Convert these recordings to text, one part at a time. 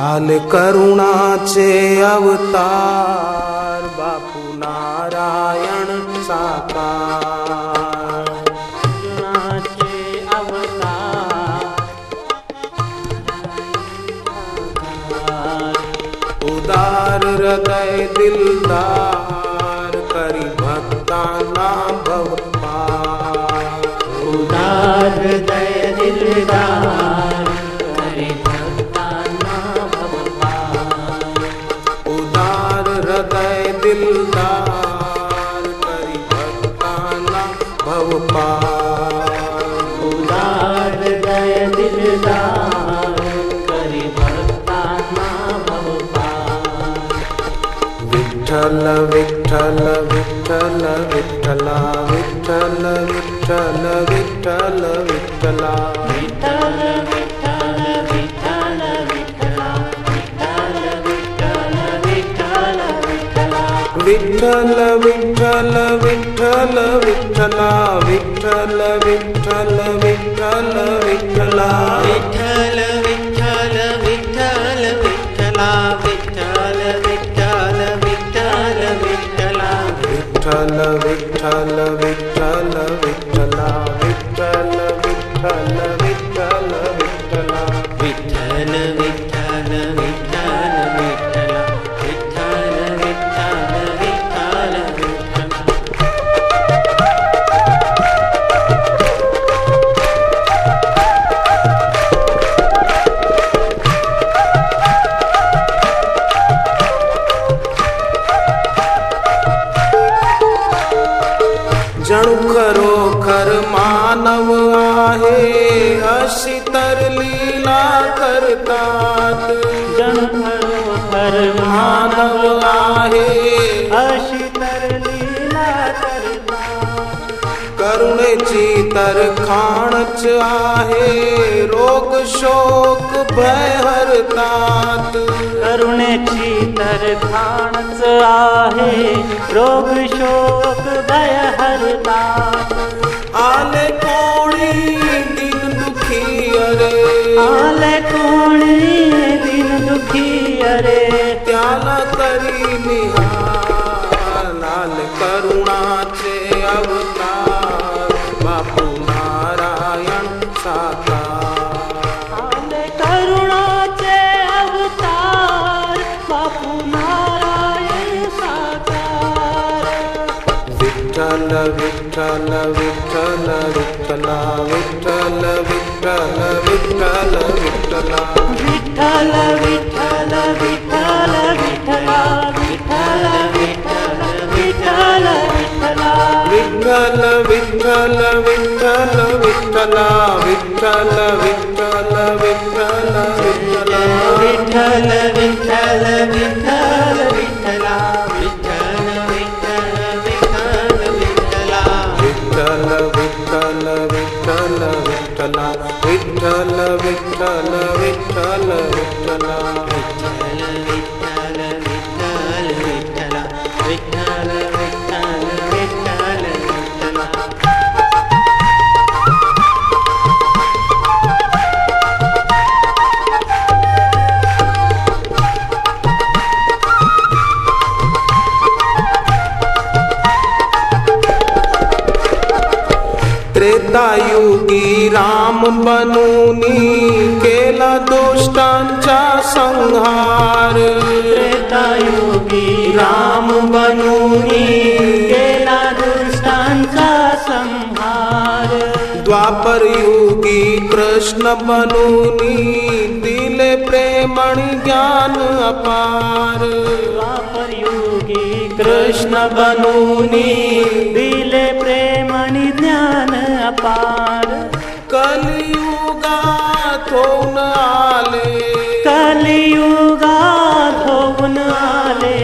आल करुणा चे अवतार बापू नारायण साकार। हृदय दिलदार करि भक्ता उदार हृदय दिलदार। Vittala Vittala Vittala Vittala Vittala Vittala Vittala Vittala Vittala Vittala Vittala Vittala Vittala Vittala Vittala, Vittala, Vittala. जणू खरोखर मानव आहे अशी तर लीला करतात। करो पर मानव आहे अशी करुणेची तर खाणच आहे रोग शोक भय हरतात करुणेची तर खाणच आहे रोग शोक भय हरतात आले कोणी दिन दुखी अरे? आले कोणी दिन दुखी अरे? त्याला करी निहार लाल करुणाचे अवतार। விட்டல விட்டல விட்டலா விட்டல விட்டல விட்டல விட்டலா விட்டல விட்டல விட்டல விட்டலா விட்டல விட்டல விட்டல விட்டலா விட்டல விட்டல விட்டல விட்டலா விட்டல விட்டல விட்டல விட்டலா விட்டல விட்டல விட்டல விட்டல राम बनूनी केला दुष्टांचा संहार। त्रेतायुगी राम बनूनी केला दुष्टांचा संहार। द्वापर युगी कृष्ण बनूनी दिले प्रेमणी ज्ञान अपार। द्वापरयुगी कृष्ण बनूनी दिले प्रेम ज्ञान अपार। कलियुगात धोन आले कलयुगा धोन आले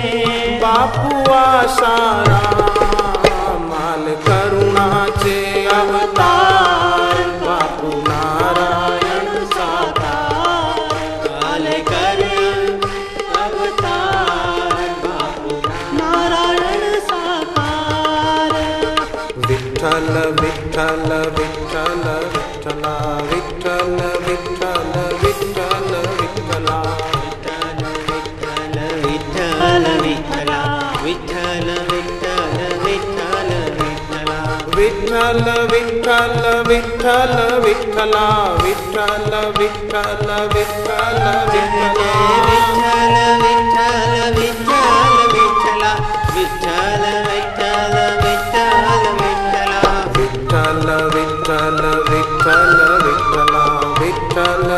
बापुआ सारा माल करुणा चे अवतार। बापू नारायण साकार काल कर अवतार। बापू नारायण साकार विठल विठल विठल विठला विठल ವಿಠಲ ವಿಠಲ ವಿಠಲ ವಿಠಲ ವಿಠಲ ವಿಠಲ ವಿಠಲ ವಿಠಲ ವಿಠಲ ವಿಠಲ ವಿಠಲ ವಿಠಲ ವಿಠಲ ವಿಠಲ ವಿಠಲ ವಿಠಲ ವಿಠಲ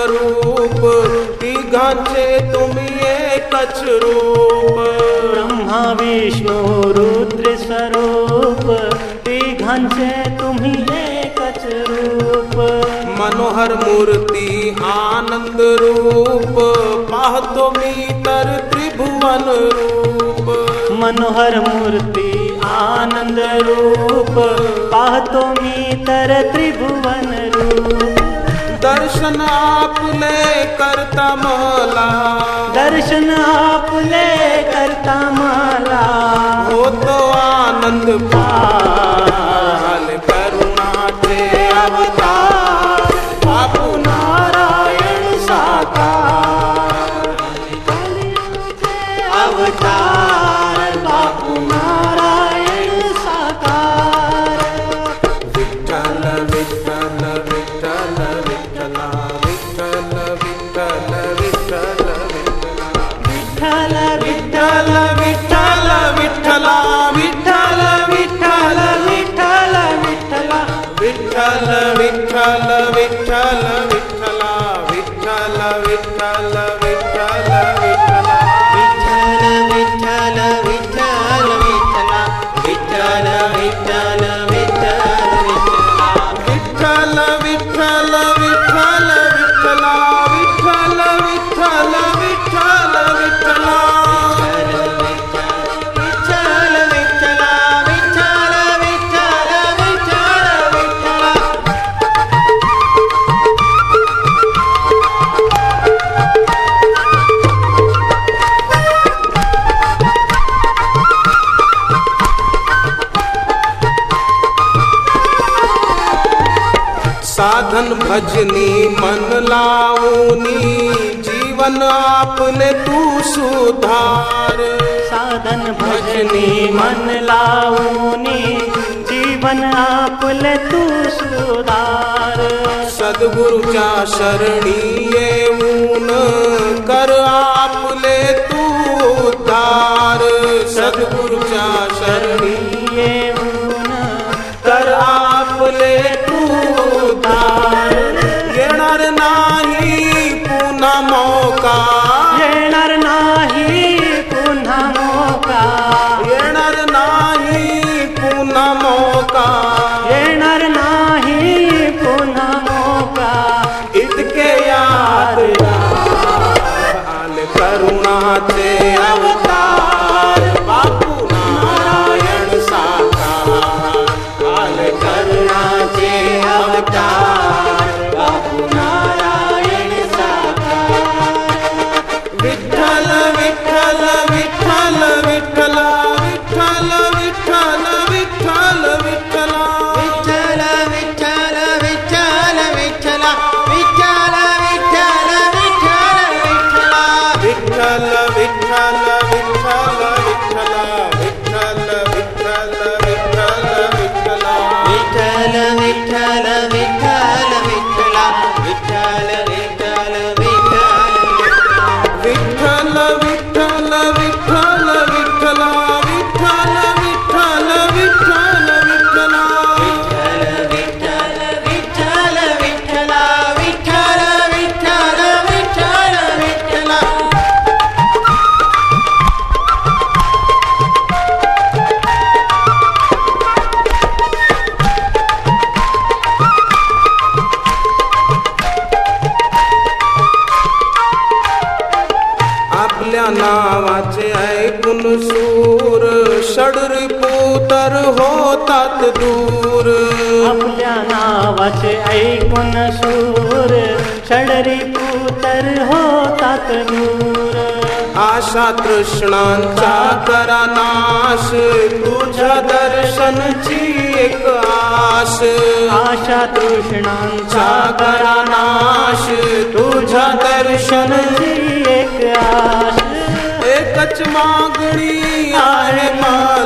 स्वरूप तिघांचे तुम्ही एकच रूप। ब्रह्मा विष्णू रुद्र स्वरूप तिघांचे तुम्ही एकच रूप। मनोहर मूर्ती आनंद रूप पाहतो मी तर त्रिभुवन रूप। मनोहर मूर्ती आनंद रूप पाहतो मी तर त्रिभुवन दर्शन आपने करता माला। दर्शन आपने करता माला। वो होतो आनंद पाल करुणाचे अवतार। Bala. साधन भजनी मन लाऊनी जीवन आपने तू सुधार। साधन भजनी मन लाऊनी जीवन आपने तू सुधार। सदगुरु का शरणी येऊन होतात दूर। आपल्या नाव वाचे ऐकून सूर षडरी पुतर होतात दूर आशा तृष्णांचा करा नाश तुझ्या दर्शनची एक आश आशा तृष्णांचा करा नाश तुझ्या दर्शनची एक आश एकच मागणी आहे मला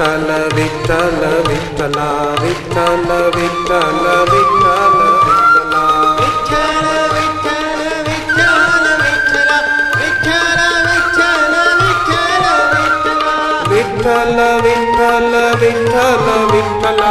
విఠల విఠల విఠల విఠల విఠల విఠల విఠల విఠల విఠల విఠల